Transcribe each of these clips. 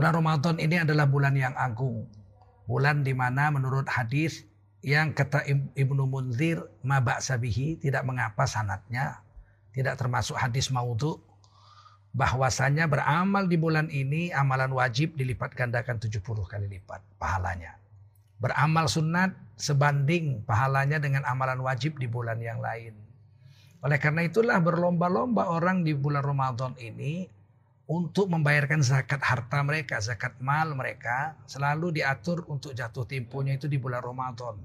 Bulan Ramadan ini adalah bulan yang agung. Bulan di mana menurut hadis yang kata Ibnu Munzir mabak sabihi tidak mengapa sanatnya tidak termasuk hadis maudhu bahwasanya beramal di bulan ini amalan wajib dilipat gandakan 70 kali lipat pahalanya. Beramal sunat sebanding pahalanya dengan amalan wajib di bulan yang lain. Oleh karena itulah berlomba-lomba orang di bulan Ramadan ini untuk membayarkan zakat harta mereka, zakat mal mereka selalu diatur untuk jatuh temponya itu di bulan Ramadan.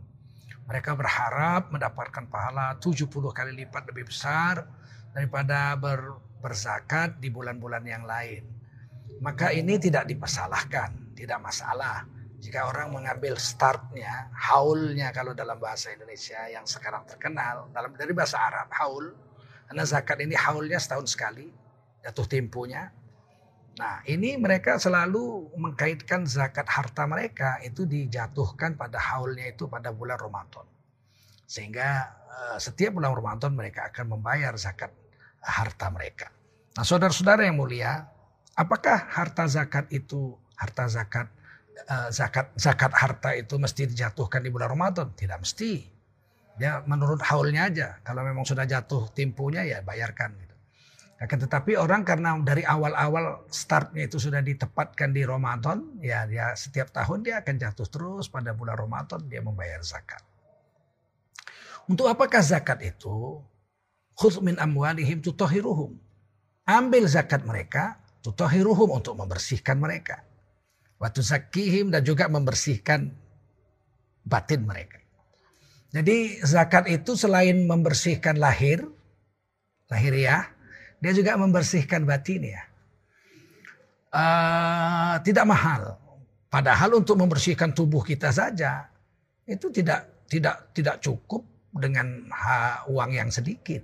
Mereka berharap mendapatkan pahala 70 kali lipat lebih besar daripada ber, berzakat di bulan-bulan yang lain. Maka ini tidak dipersalahkan, tidak masalah. Jika orang mengambil startnya, haulnya kalau dalam bahasa Indonesia yang sekarang terkenal, dalam dari bahasa Arab, haul. Karena zakat ini haulnya setahun sekali, jatuh temponya. Nah ini mereka selalu mengkaitkan zakat harta mereka itu dijatuhkan pada haulnya itu pada bulan Ramadan. Sehingga uh, setiap bulan Ramadan mereka akan membayar zakat harta mereka. Nah saudara-saudara yang mulia, apakah harta zakat itu, harta zakat, uh, zakat, zakat harta itu mesti dijatuhkan di bulan Ramadan? Tidak mesti. Ya menurut haulnya aja. Kalau memang sudah jatuh timpunya ya bayarkan. Akan tetapi orang karena dari awal-awal startnya itu sudah ditempatkan di Ramadan, ya dia setiap tahun dia akan jatuh terus pada bulan Ramadan dia membayar zakat. Untuk apakah zakat itu? Khudh min amwalihim tutahhiruhum. Ambil zakat mereka, tutahhiruhum untuk membersihkan mereka. Waktu zakihim dan juga membersihkan batin mereka. Jadi zakat itu selain membersihkan lahir, lahiriah, dia juga membersihkan batin ya. Uh, tidak mahal. Padahal untuk membersihkan tubuh kita saja itu tidak tidak tidak cukup dengan uang yang sedikit.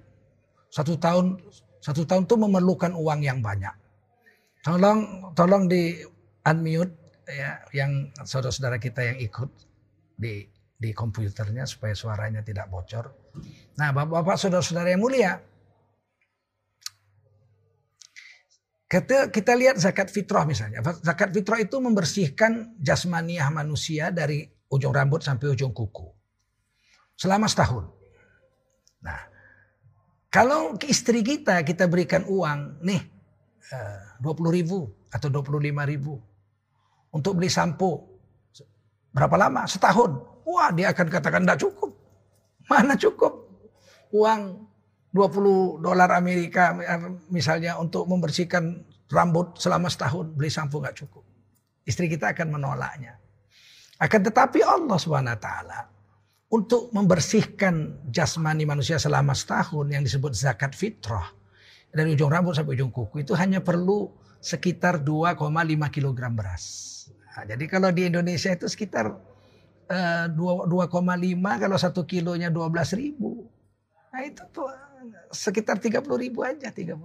Satu tahun satu tahun itu memerlukan uang yang banyak. Tolong tolong di unmute ya yang saudara-saudara kita yang ikut di di komputernya supaya suaranya tidak bocor. Nah, Bapak-bapak saudara-saudara yang mulia, Kita, kita lihat zakat fitrah misalnya. Zakat fitrah itu membersihkan jasmaniah manusia dari ujung rambut sampai ujung kuku. Selama setahun. Nah, kalau ke istri kita kita berikan uang, nih 20 eh, ribu atau 25 ribu untuk beli sampo. Berapa lama? Setahun. Wah dia akan katakan tidak cukup. Mana cukup? Uang 20 dolar Amerika misalnya untuk membersihkan rambut selama setahun beli sampo nggak cukup. Istri kita akan menolaknya. Akan tetapi Allah swt untuk membersihkan jasmani manusia selama setahun yang disebut zakat fitrah dari ujung rambut sampai ujung kuku itu hanya perlu sekitar 2,5 kg beras. Nah, jadi kalau di Indonesia itu sekitar uh, 2,5 kalau satu kilonya 12 ribu. Nah itu tuh sekitar 30 ribu aja 30.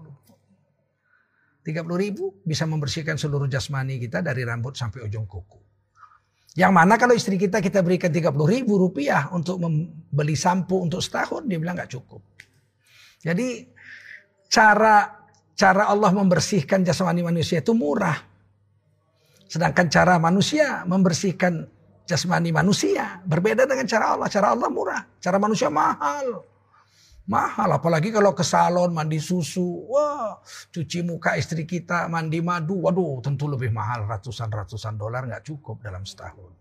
30 ribu bisa membersihkan seluruh jasmani kita dari rambut sampai ujung kuku. Yang mana kalau istri kita kita berikan 30 ribu rupiah untuk membeli sampo untuk setahun, dia bilang nggak cukup. Jadi cara cara Allah membersihkan jasmani manusia itu murah. Sedangkan cara manusia membersihkan jasmani manusia berbeda dengan cara Allah. Cara Allah murah, cara manusia mahal. Mahal apalagi kalau ke salon mandi susu. Wah, cuci muka istri kita mandi madu. Waduh, tentu lebih mahal ratusan-ratusan dolar nggak cukup dalam setahun.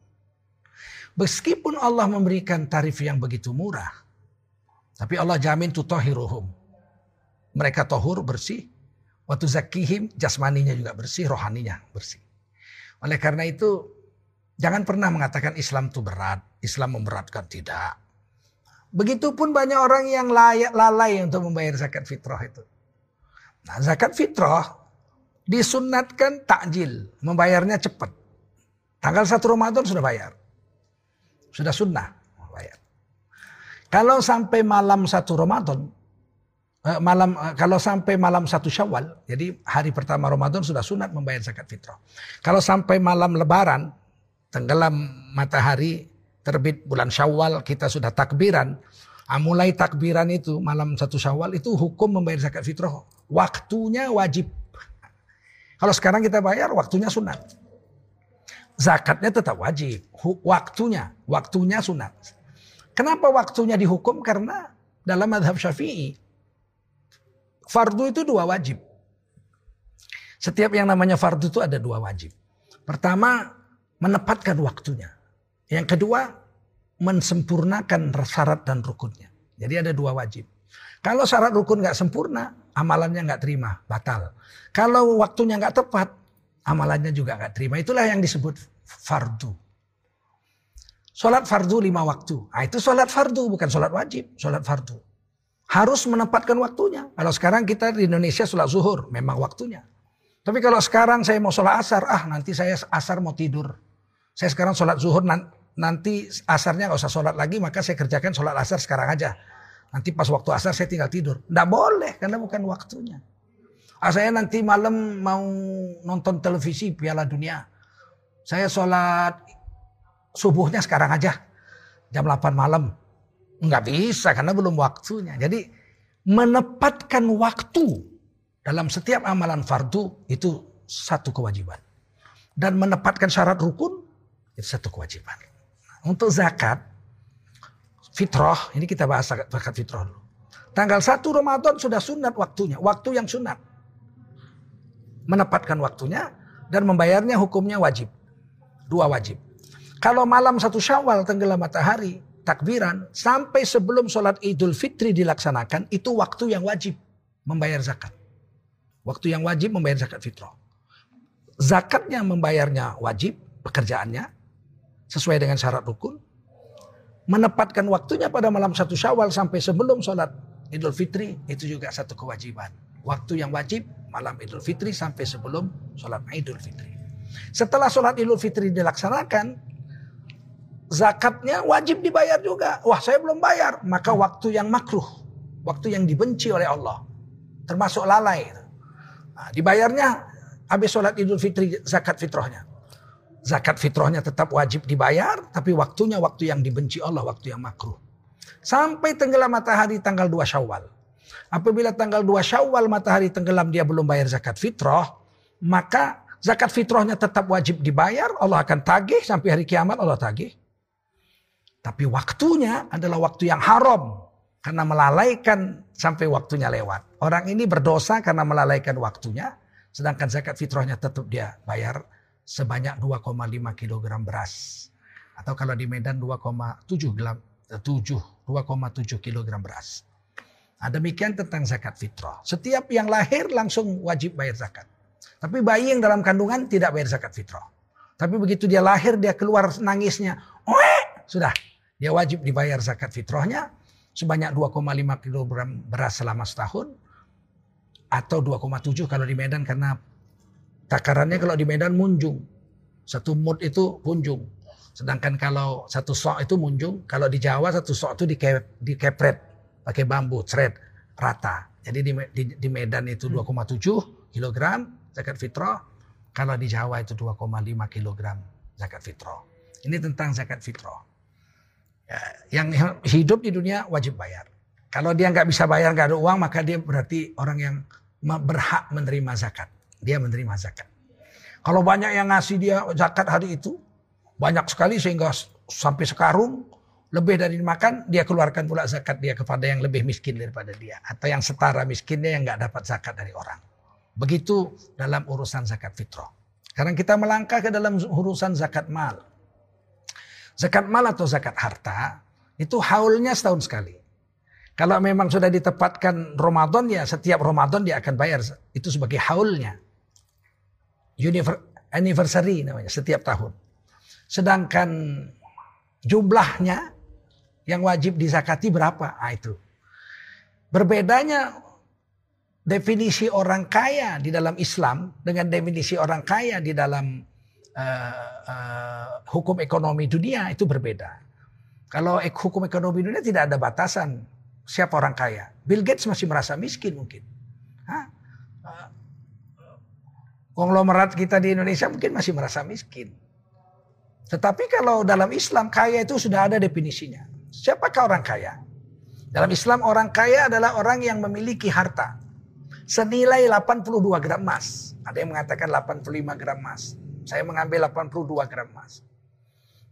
Meskipun Allah memberikan tarif yang begitu murah, tapi Allah jamin tutohiruhum. Mereka tohur bersih. Waktu zakihim jasmaninya juga bersih, rohaninya bersih. Oleh karena itu jangan pernah mengatakan Islam itu berat, Islam memberatkan tidak. Begitupun banyak orang yang layak lalai untuk membayar zakat fitrah itu. Nah, zakat fitrah disunatkan takjil, membayarnya cepat. Tanggal 1 Ramadan sudah bayar. Sudah sunnah bayar. Kalau sampai malam 1 Ramadan, eh, malam eh, kalau sampai malam 1 Syawal, jadi hari pertama Ramadan sudah sunat membayar zakat fitrah. Kalau sampai malam lebaran, tenggelam matahari terbit bulan Syawal kita sudah takbiran. Ah, mulai takbiran itu malam satu Syawal itu hukum membayar zakat fitrah waktunya wajib. Kalau sekarang kita bayar waktunya sunat. zakatnya tetap wajib. Waktunya, waktunya sunat. Kenapa waktunya dihukum? Karena dalam madhab syafi'i, fardu itu dua wajib. Setiap yang namanya fardu itu ada dua wajib. Pertama, menepatkan waktunya. Yang kedua, mensempurnakan syarat dan rukunnya. Jadi ada dua wajib. Kalau syarat rukun nggak sempurna, amalannya nggak terima, batal. Kalau waktunya nggak tepat, amalannya juga nggak terima. Itulah yang disebut fardu. Sholat fardu lima waktu. Nah, itu sholat fardu, bukan sholat wajib. Sholat fardu. Harus menempatkan waktunya. Kalau sekarang kita di Indonesia sholat zuhur, memang waktunya. Tapi kalau sekarang saya mau sholat asar, ah nanti saya asar mau tidur. Saya sekarang sholat zuhur, nanti asarnya nggak usah sholat lagi, maka saya kerjakan sholat asar sekarang aja. Nanti pas waktu asar saya tinggal tidur. Nggak boleh, karena bukan waktunya. Ah, saya nanti malam mau nonton televisi Piala Dunia. Saya sholat subuhnya sekarang aja. Jam 8 malam. Nggak bisa karena belum waktunya. Jadi menepatkan waktu dalam setiap amalan fardu itu satu kewajiban. Dan menepatkan syarat rukun itu satu kewajiban. Untuk zakat, fitrah, ini kita bahas zakat fitrah dulu. Tanggal 1 Ramadan sudah sunat waktunya, waktu yang sunat. Menepatkan waktunya dan membayarnya hukumnya wajib. Dua wajib. Kalau malam satu syawal tenggelam matahari, takbiran, sampai sebelum sholat idul fitri dilaksanakan, itu waktu yang wajib membayar zakat. Waktu yang wajib membayar zakat fitrah. Zakatnya membayarnya wajib, pekerjaannya, sesuai dengan syarat rukun. Menepatkan waktunya pada malam satu syawal sampai sebelum sholat idul fitri, itu juga satu kewajiban. Waktu yang wajib malam idul fitri sampai sebelum sholat idul fitri. Setelah sholat idul fitri dilaksanakan, zakatnya wajib dibayar juga. Wah saya belum bayar. Maka waktu yang makruh. Waktu yang dibenci oleh Allah. Termasuk lalai. Nah, dibayarnya habis sholat idul fitri zakat fitrahnya. Zakat fitrahnya tetap wajib dibayar. Tapi waktunya waktu yang dibenci Allah. Waktu yang makruh. Sampai tenggelam matahari tanggal 2 syawal. Apabila tanggal 2 syawal matahari tenggelam dia belum bayar zakat fitrah. Maka zakat fitrahnya tetap wajib dibayar. Allah akan tagih sampai hari kiamat Allah tagih. Tapi waktunya adalah waktu yang haram. Karena melalaikan sampai waktunya lewat. Orang ini berdosa karena melalaikan waktunya. Sedangkan zakat fitrahnya tetap dia bayar sebanyak 2,5 kg beras. Atau kalau di Medan 2,7 gram 7 2,7 kg beras. Nah, demikian tentang zakat fitrah. Setiap yang lahir langsung wajib bayar zakat. Tapi bayi yang dalam kandungan tidak bayar zakat fitrah. Tapi begitu dia lahir dia keluar nangisnya, Oe! sudah dia wajib dibayar zakat fitrahnya sebanyak 2,5 kg beras selama setahun atau 2,7 kalau di Medan karena takarannya kalau di Medan munjung. Satu mut itu punjung. Sedangkan kalau satu sok itu munjung, kalau di Jawa satu sok itu dikepret pakai bambu, thread rata. Jadi di, di, di Medan itu 2,7 kg zakat fitrah, kalau di Jawa itu 2,5 kg zakat fitrah. Ini tentang zakat fitrah. Ya, yang hidup di dunia wajib bayar. Kalau dia nggak bisa bayar, nggak ada uang, maka dia berarti orang yang berhak menerima zakat. Dia menerima zakat. Kalau banyak yang ngasih dia zakat hari itu, banyak sekali sehingga sampai sekarung, lebih dari makan, dia keluarkan pula zakat dia kepada yang lebih miskin daripada dia. Atau yang setara miskinnya yang nggak dapat zakat dari orang. Begitu dalam urusan zakat fitrah. Sekarang kita melangkah ke dalam urusan zakat mal. Zakat mal atau zakat harta itu haulnya setahun sekali. Kalau memang sudah ditepatkan Ramadan ya setiap Ramadan dia akan bayar itu sebagai haulnya. Anniversary namanya setiap tahun. Sedangkan jumlahnya yang wajib dizakati berapa? Ah itu. Berbedanya definisi orang kaya di dalam Islam dengan definisi orang kaya di dalam uh, uh, hukum ekonomi dunia itu berbeda. Kalau hukum ekonomi dunia tidak ada batasan siapa orang kaya. Bill Gates masih merasa miskin mungkin. Hah? Uh, konglomerat kita di Indonesia mungkin masih merasa miskin. Tetapi kalau dalam Islam kaya itu sudah ada definisinya. Siapakah orang kaya? Dalam Islam orang kaya adalah orang yang memiliki harta senilai 82 gram emas. Ada yang mengatakan 85 gram emas. Saya mengambil 82 gram emas.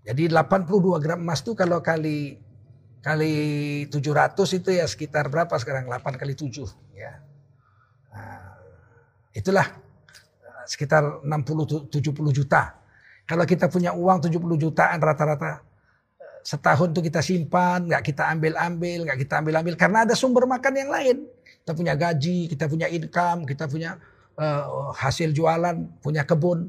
Jadi 82 gram emas itu kalau kali kali 700 itu ya sekitar berapa sekarang? 8 kali 7 ya. Nah, itulah sekitar 60 70 juta. Kalau kita punya uang 70 jutaan rata-rata setahun tuh kita simpan, nggak kita ambil-ambil, nggak kita ambil-ambil karena ada sumber makan yang lain. Kita punya gaji, kita punya income, kita punya uh, hasil jualan, punya kebun.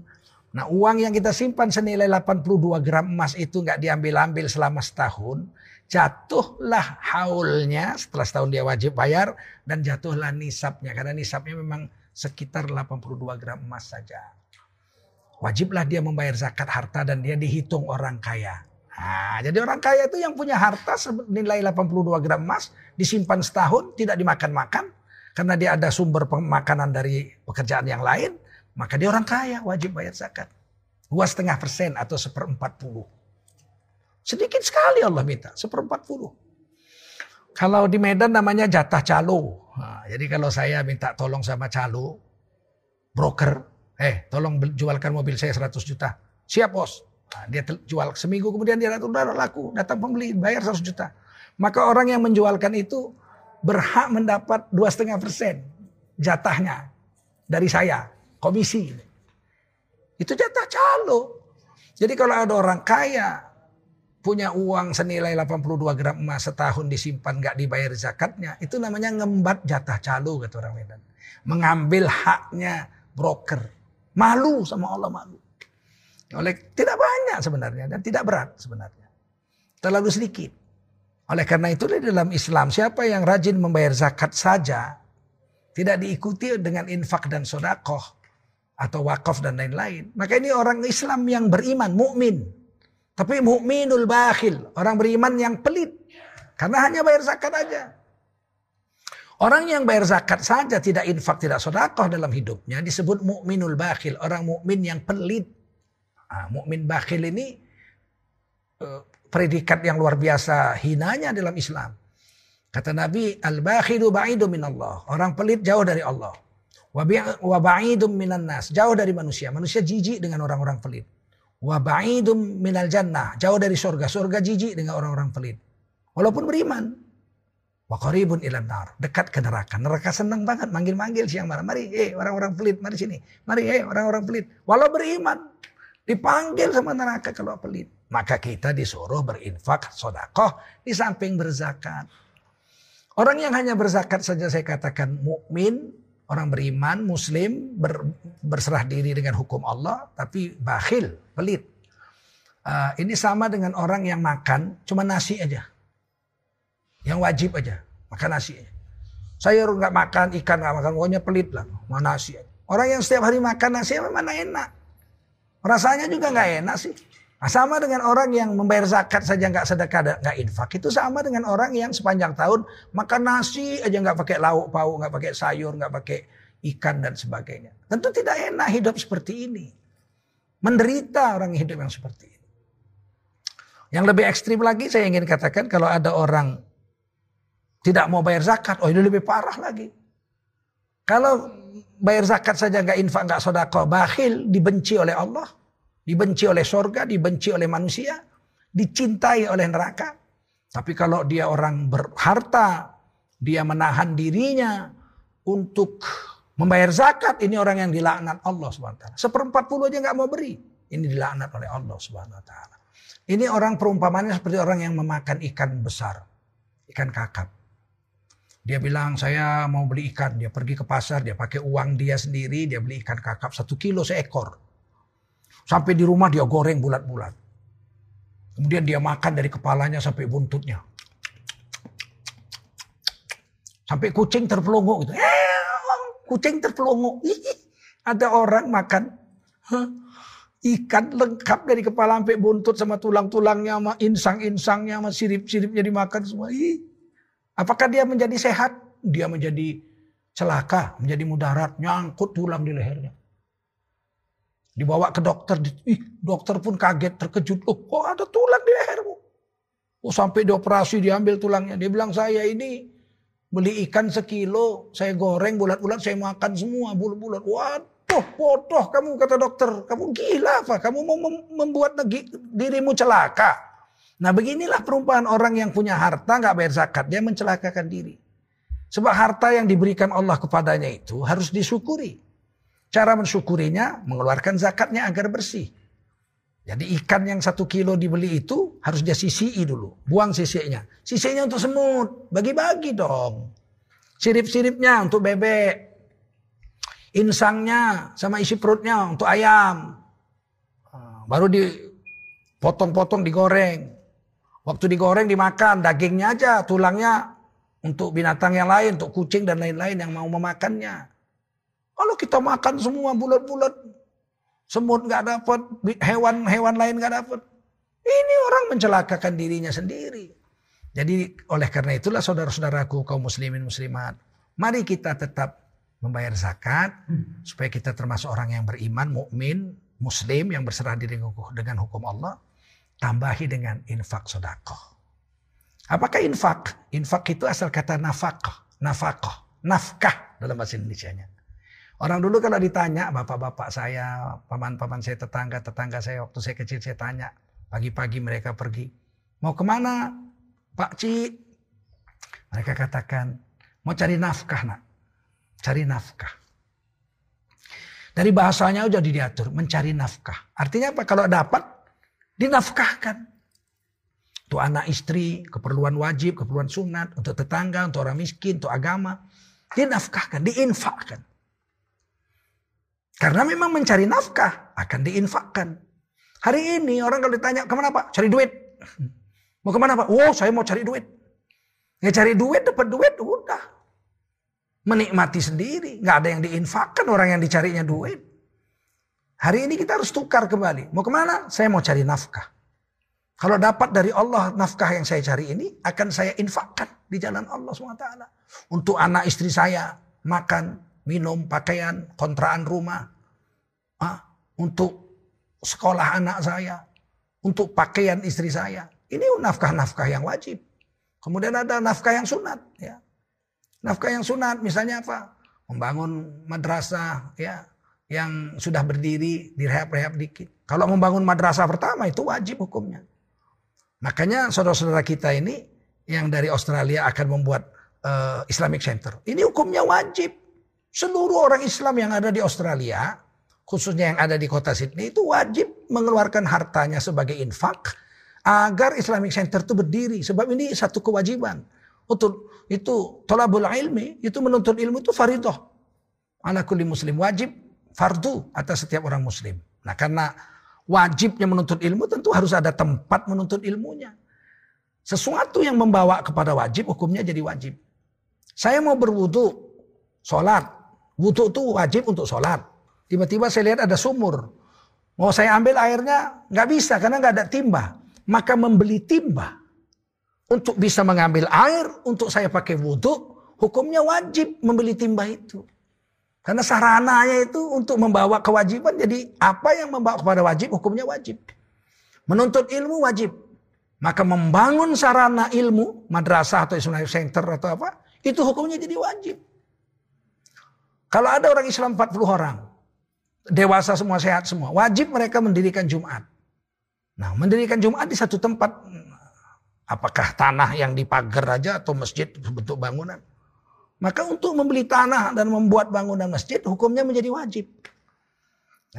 Nah uang yang kita simpan senilai 82 gram emas itu nggak diambil-ambil selama setahun. Jatuhlah haulnya setelah setahun dia wajib bayar dan jatuhlah nisabnya. Karena nisabnya memang sekitar 82 gram emas saja. Wajiblah dia membayar zakat harta dan dia dihitung orang kaya. Nah, jadi orang kaya itu yang punya harta senilai 82 gram emas disimpan setahun tidak dimakan-makan karena dia ada sumber pemakanan dari pekerjaan yang lain, maka dia orang kaya wajib bayar zakat. Dua setengah persen atau seperempat puluh. Sedikit sekali Allah minta, seperempat puluh. Kalau di Medan namanya jatah calo. Nah, jadi kalau saya minta tolong sama calo, broker, eh tolong jualkan mobil saya 100 juta. Siap bos. Nah, dia jual seminggu kemudian dia datang laku, datang pembeli bayar 100 juta. Maka orang yang menjualkan itu berhak mendapat dua setengah persen jatahnya dari saya komisi. Itu jatah calo. Jadi kalau ada orang kaya punya uang senilai 82 gram emas setahun disimpan nggak dibayar zakatnya, itu namanya ngembat jatah calo kata orang Medan. Mengambil haknya broker. Malu sama Allah malu. Oleh tidak banyak sebenarnya dan tidak berat sebenarnya. Terlalu sedikit. Oleh karena itu di dalam Islam siapa yang rajin membayar zakat saja tidak diikuti dengan infak dan sodakoh atau wakaf dan lain-lain. Maka ini orang Islam yang beriman, mukmin. Tapi mukminul bakhil, orang beriman yang pelit. Karena hanya bayar zakat aja. Orang yang bayar zakat saja tidak infak, tidak sodakoh dalam hidupnya disebut mukminul bakhil, orang mukmin yang pelit. Nah, mukmin bakhil ini uh, predikat yang luar biasa hinanya dalam Islam. Kata Nabi, al-bakhilu ba'idu minallah. Orang pelit jauh dari Allah. Wa ba'idum minan nas. Jauh dari manusia. Manusia jijik dengan orang-orang pelit. Wa ba'idum minal jannah. Jauh dari surga. Surga jijik dengan orang-orang pelit. Walaupun beriman. Wa qaribun ilan nar. Dekat ke neraka. Neraka senang banget manggil-manggil siang malam. Mari, eh orang-orang pelit, mari sini. Mari, eh orang-orang pelit. Walau beriman. Dipanggil sama neraka kalau pelit. Maka kita disuruh berinfak, sodakoh, di samping berzakat. Orang yang hanya berzakat saja saya katakan mukmin, orang beriman, muslim, ber, berserah diri dengan hukum Allah, tapi bakhil, pelit. Uh, ini sama dengan orang yang makan cuma nasi aja. Yang wajib aja, makan nasi aja. Saya nggak makan ikan, nggak makan, pokoknya pelit lah, mau nasi aja. Orang yang setiap hari makan nasi mana enak. Rasanya juga nggak enak sih. Nah, sama dengan orang yang membayar zakat saja nggak sedekah, nggak infak. Itu sama dengan orang yang sepanjang tahun makan nasi aja nggak pakai lauk pauk, nggak pakai sayur, nggak pakai ikan dan sebagainya. Tentu tidak enak hidup seperti ini. Menderita orang hidup yang seperti ini. Yang lebih ekstrim lagi saya ingin katakan kalau ada orang tidak mau bayar zakat, oh ini lebih parah lagi. Kalau bayar zakat saja nggak infak nggak sodako bakhil dibenci oleh Allah, dibenci oleh sorga, dibenci oleh manusia, dicintai oleh neraka. Tapi kalau dia orang berharta, dia menahan dirinya untuk membayar zakat, ini orang yang dilaknat Allah swt. Seperempat puluh aja nggak mau beri, ini dilaknat oleh Allah swt. Ini orang perumpamannya seperti orang yang memakan ikan besar, ikan kakap. Dia bilang saya mau beli ikan. Dia pergi ke pasar, dia pakai uang dia sendiri, dia beli ikan kakap satu kilo seekor. Sampai di rumah dia goreng bulat-bulat. Kemudian dia makan dari kepalanya sampai buntutnya. Sampai kucing terpelongo gitu. Eh, kucing terpelongo. Ada orang makan ikan lengkap dari kepala sampai buntut sama tulang-tulangnya sama insang-insangnya sama sirip-siripnya dimakan semua. Ih. Apakah dia menjadi sehat? Dia menjadi celaka, menjadi mudarat, nyangkut tulang di lehernya. Dibawa ke dokter, ih, dokter pun kaget, terkejut. Oh, kok ada tulang di lehermu? Oh, sampai dioperasi, diambil tulangnya. Dia bilang, saya ini beli ikan sekilo, saya goreng bulat-bulat, saya makan semua bulat-bulat. Waduh, bodoh, kamu kata dokter. Kamu gila apa? Kamu mau membuat dirimu celaka. Nah beginilah perumpamaan orang yang punya harta nggak bayar zakat. Dia mencelakakan diri. Sebab harta yang diberikan Allah kepadanya itu harus disyukuri. Cara mensyukurinya mengeluarkan zakatnya agar bersih. Jadi ikan yang satu kilo dibeli itu harus dia sisii dulu. Buang sisiknya. Sisiknya untuk semut. Bagi-bagi dong. Sirip-siripnya untuk bebek. Insangnya sama isi perutnya untuk ayam. Ah, baru dipotong-potong digoreng. Waktu digoreng dimakan. Dagingnya aja. Tulangnya untuk binatang yang lain. Untuk kucing dan lain-lain yang mau memakannya. Kalau kita makan semua bulat-bulat, semut nggak dapat, hewan-hewan lain nggak dapat. Ini orang mencelakakan dirinya sendiri. Jadi oleh karena itulah saudara-saudaraku kaum muslimin muslimat, mari kita tetap membayar zakat supaya kita termasuk orang yang beriman, mukmin, muslim yang berserah diri dengan hukum Allah, tambahi dengan infak sodakoh. Apakah infak? Infak itu asal kata nafkah, nafkah, nafkah dalam bahasa Indonesia-nya. Orang dulu kalau ditanya, bapak-bapak saya, paman-paman saya, tetangga-tetangga saya, waktu saya kecil saya tanya. Pagi-pagi mereka pergi. Mau ke mana? Pak Ci. Mereka katakan, mau cari nafkah nak. Cari nafkah. Dari bahasanya udah diatur, mencari nafkah. Artinya apa? Kalau dapat, dinafkahkan. Untuk anak istri, keperluan wajib, keperluan sunat, untuk tetangga, untuk orang miskin, untuk agama. Dinafkahkan, diinfakkan. Karena memang mencari nafkah akan diinfakkan. Hari ini orang kalau ditanya ke mana pak? Cari duit. Mau ke mana pak? Oh saya mau cari duit. Ya cari duit dapat duit udah. Menikmati sendiri. Nggak ada yang diinfakkan orang yang dicarinya duit. Hari ini kita harus tukar kembali. Mau ke mana? Saya mau cari nafkah. Kalau dapat dari Allah nafkah yang saya cari ini akan saya infakkan di jalan Allah SWT. Untuk anak istri saya makan, minum, pakaian, kontraan rumah, ah, untuk sekolah anak saya, untuk pakaian istri saya. Ini nafkah-nafkah yang wajib. Kemudian ada nafkah yang sunat. Ya. Nafkah yang sunat misalnya apa? Membangun madrasah ya yang sudah berdiri direhab-rehab dikit. Kalau membangun madrasah pertama itu wajib hukumnya. Makanya saudara-saudara kita ini yang dari Australia akan membuat uh, Islamic Center. Ini hukumnya wajib. Seluruh orang Islam yang ada di Australia, khususnya yang ada di kota Sydney itu wajib mengeluarkan hartanya sebagai infak agar Islamic Center itu berdiri. Sebab ini satu kewajiban. Untuk itu tolabul ilmi, itu menuntut ilmu itu faridah. Ala muslim wajib fardu atas setiap orang muslim. Nah karena wajibnya menuntut ilmu tentu harus ada tempat menuntut ilmunya. Sesuatu yang membawa kepada wajib hukumnya jadi wajib. Saya mau berwudu, sholat, Wudhu itu wajib untuk sholat. Tiba-tiba saya lihat ada sumur. Mau saya ambil airnya nggak bisa karena nggak ada timba. Maka membeli timba untuk bisa mengambil air untuk saya pakai wudhu, hukumnya wajib membeli timba itu. Karena sarananya itu untuk membawa kewajiban. Jadi apa yang membawa kepada wajib, hukumnya wajib. Menuntut ilmu wajib. Maka membangun sarana ilmu, madrasah atau Islamic Center atau apa, itu hukumnya jadi wajib. Kalau ada orang Islam 40 orang, dewasa semua sehat semua, wajib mereka mendirikan Jumat. Nah, mendirikan Jumat di satu tempat, apakah tanah yang dipagar aja atau masjid bentuk bangunan. Maka untuk membeli tanah dan membuat bangunan masjid, hukumnya menjadi wajib.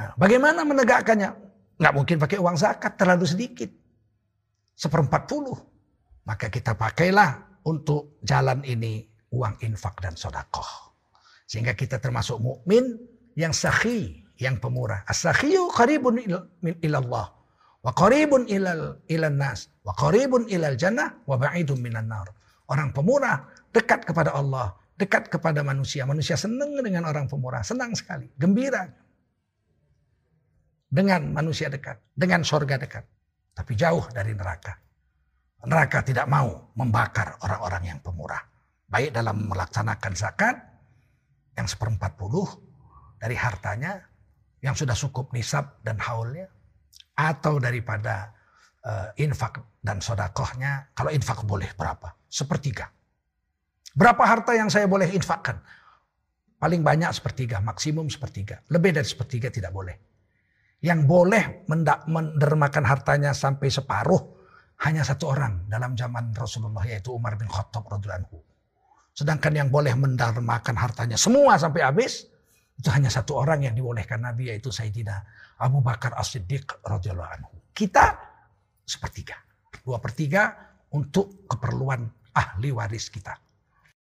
Nah, bagaimana menegakkannya? Nggak mungkin pakai uang zakat, terlalu sedikit. Seperempat puluh. Maka kita pakailah untuk jalan ini uang infak dan sodakoh. Sehingga kita termasuk mukmin yang sahih, yang pemurah. As-sakhiyu qaribun ilallah. Wa qaribun ilal ilan nas. Wa qaribun ilal jannah. Wa ba'idun minan nar. Orang pemurah dekat kepada Allah. Dekat kepada manusia. Manusia senang dengan orang pemurah. Senang sekali. Gembira. Dengan manusia dekat. Dengan sorga dekat. Tapi jauh dari neraka. Neraka tidak mau membakar orang-orang yang pemurah. Baik dalam melaksanakan zakat yang seperempat puluh dari hartanya yang sudah cukup nisab dan haulnya atau daripada uh, infak dan sodakohnya kalau infak boleh berapa sepertiga berapa harta yang saya boleh infakkan paling banyak sepertiga, maksimum sepertiga. Lebih dari sepertiga tidak boleh. Yang boleh mendermakan hartanya sampai separuh hanya satu orang dalam zaman Rasulullah yaitu Umar bin Khattab radhiyallahu Sedangkan yang boleh mendermakan hartanya semua sampai habis itu hanya satu orang yang dibolehkan Nabi yaitu Sayyidina Abu Bakar As-Siddiq radhiyallahu anhu. Kita sepertiga, dua per tiga untuk keperluan ahli waris kita.